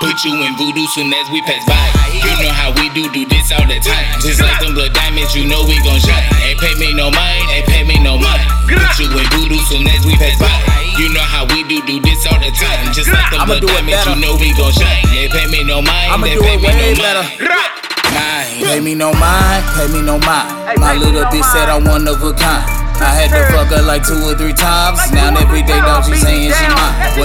Put you in voodoo soon as we pass by. You know how we do, do this all the time. Just like them blood diamonds, you know we gon' shine. Ain't pay me no mind, ain't pay me no mind. Put you in voodoo soon as we pass by. You know how we do, do this all the time. Just like them blood diamonds, you know we gon' shine. They pay me no mind, I'ma do pay it me way no better. mind. Mind. Pay me no mind, pay me no mind. My little bitch said I'm one of a kind. I had to fuck her like two or three times. Now every day, dog, she saying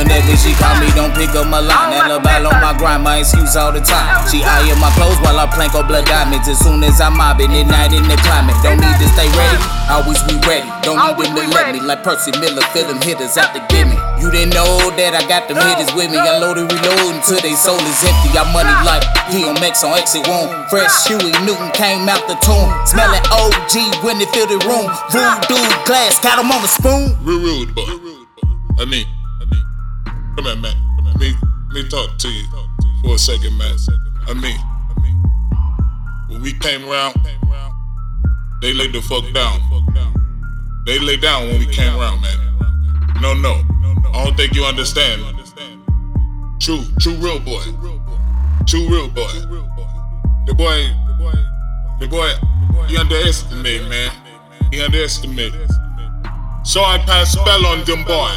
she mine. She call me, don't pick up my line. And Alibi on my grind, my excuse all the time. She eyeing my clothes while I plank on blood diamonds. As soon as I'm mobbing at night in the climate, don't need to stay ready. Always be ready. Don't need them to let me like Percy Miller. Fill them hitters out to get me. You didn't know that I got them hitters with me. I load and reload until they soul is empty. I money like DMX on exit one. Fresh Huey Newton came out the tomb. Smelling OG when they fill the room. Voodoo glass, got 'em on the spoon. Real rude, boy. I mean, come here, man. Let me, let me talk to you for a second, man. I mean, when we came around, they laid the fuck down. They laid down when we came around, man. No, no, I don't think you understand. True, true, real boy. True, real boy. The boy, the boy, The boy he underestimated, man. He underestimated. So I pass spell on them boy.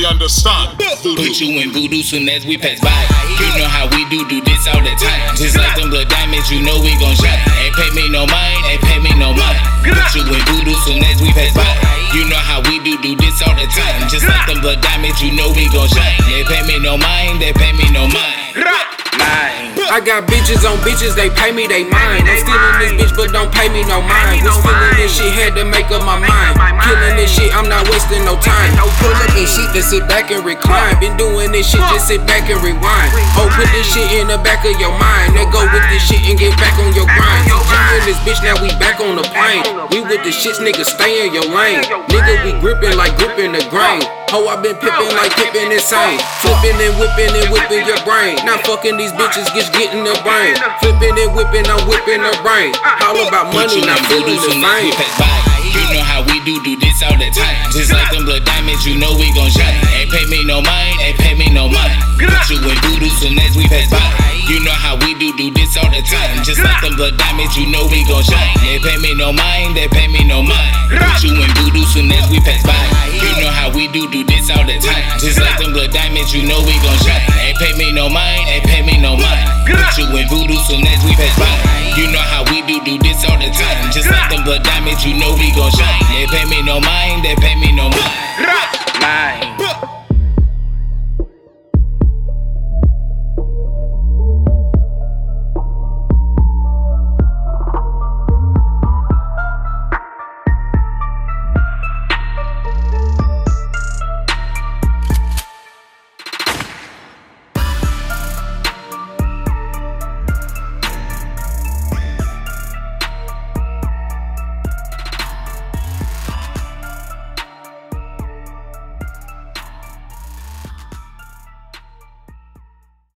He understand. Put you in voodoo soon as we pass by. You know how we do, do this all the time. Just like them blood diamonds, you know we gon' shine. Ain't pay me no mind, ain't pay me no mind. Put you in voodoo soon as we pass by. You know how we do, do this all the time. Just like them blood diamonds, you know we gon' shine. They pay me no mind, they pay me no mind. I got bitches on bitches, they pay me they mind. I'm stealing this bitch, but don't pay me no mind. Was feeling this shit, had to make up my mind. Killing this shit, I'm not wasting no time. Pull up and shit, just sit back and recline. Been doing this shit, just sit back and rewind. Oh, put this shit in the back of your mind. Let go with this shit and get back on your grind. G in this bitch, now we back on the plane. We with the shits, nigga, stay in your lane. Nigga, we gripping like gripping the grain. Ho, I been pippin' like pippin' insane. Flipping and whipping and whipping your brain. Not fucking these bitches, just getting the brain. Flipping and whipping, I'm whipping the brain. All about money, not in feeling voodoo the soon as we fame. pass by. You know how we do, do this all the time. Just like them blood diamonds, you know we gon' shine. Ain't pay me no mind, ain't pay me no mind. Put you in voodoo soon as we pass by. You know how we do, do this all the time. Just like them blood diamonds, you know we gon' shine. They pay me no mind, they pay me no mind. Put you in voodoo soon as we pass by. You know how we do, do this all the time. Just like them blood diamonds, you know we gon' shine. Ain't pay me no mind, ain't pay me no mind. Put you in voodoo soon as we pass by. You know how we do, do this all the time. Just like them blood diamonds, you know we gon' shine. They pay me no mind, they pay me no mind.